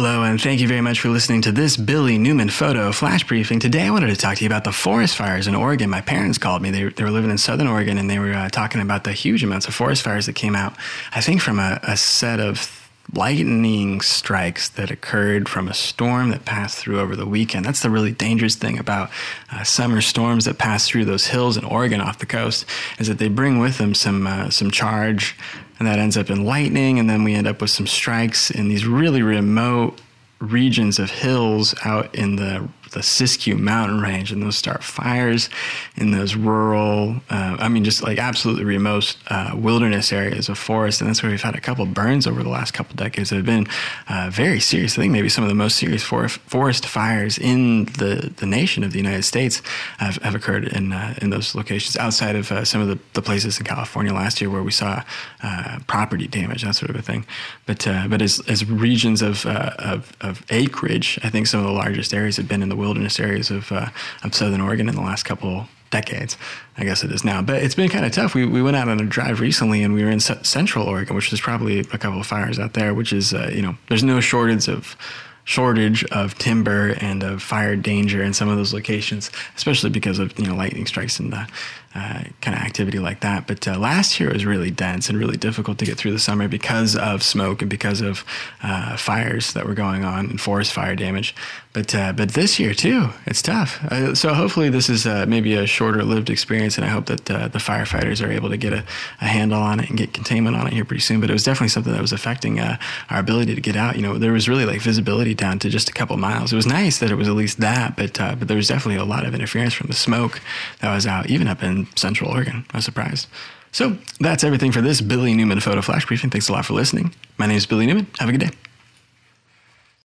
Hello, and thank you very much for listening to this Billy Newman photo flash briefing. Today, I wanted to talk to you about the forest fires in Oregon. My parents called me. They, they were living in Southern Oregon, and they were uh, talking about the huge amounts of forest fires that came out, I think, from a, a set of lightning strikes that occurred from a storm that passed through over the weekend. That's the really dangerous thing about uh, summer storms that pass through those hills in Oregon off the coast is that they bring with them some uh, some charge and that ends up in lightning and then we end up with some strikes in these really remote regions of hills out in the the Siskiyou mountain range and those start fires in those rural, uh, I mean, just like absolutely remote uh, wilderness areas of forest. And that's where we've had a couple of burns over the last couple decades that have been uh, very serious. I think maybe some of the most serious forest, forest fires in the, the nation of the United States have, have occurred in, uh, in those locations outside of uh, some of the, the places in California last year where we saw uh, property damage, that sort of a thing. But, but as, as regions of, of, of acreage, I think some of the largest areas have been in the wilderness areas of uh, of southern Oregon in the last couple decades. I guess it is now, but it's been kind of tough. We we went out on a drive recently, and we were in c- central Oregon, which is probably a couple of fires out there. Which is uh, you know there's no shortage of shortage of timber and of fire danger in some of those locations, especially because of you know lightning strikes and the uh, kind of activity like that. But uh, last year was really dense and really difficult to get through the summer because of smoke and because of uh, fires that were going on and forest fire damage. But uh, but this year too, it's tough. Uh, so hopefully this is uh, maybe a shorter lived experience, and I hope that the firefighters are able to get a, a, handle on it and get containment on it here pretty soon. But it was definitely something that was affecting our ability to get out. You know, there was really like visibility down to just a couple miles. It was nice that it was at least that, but but there was definitely a lot of interference from the smoke that was out, even up in Central Oregon. I was surprised. So that's everything for this Billy Newman photo flash briefing. Thanks a lot for listening. My name is Billy Newman. Have a good day.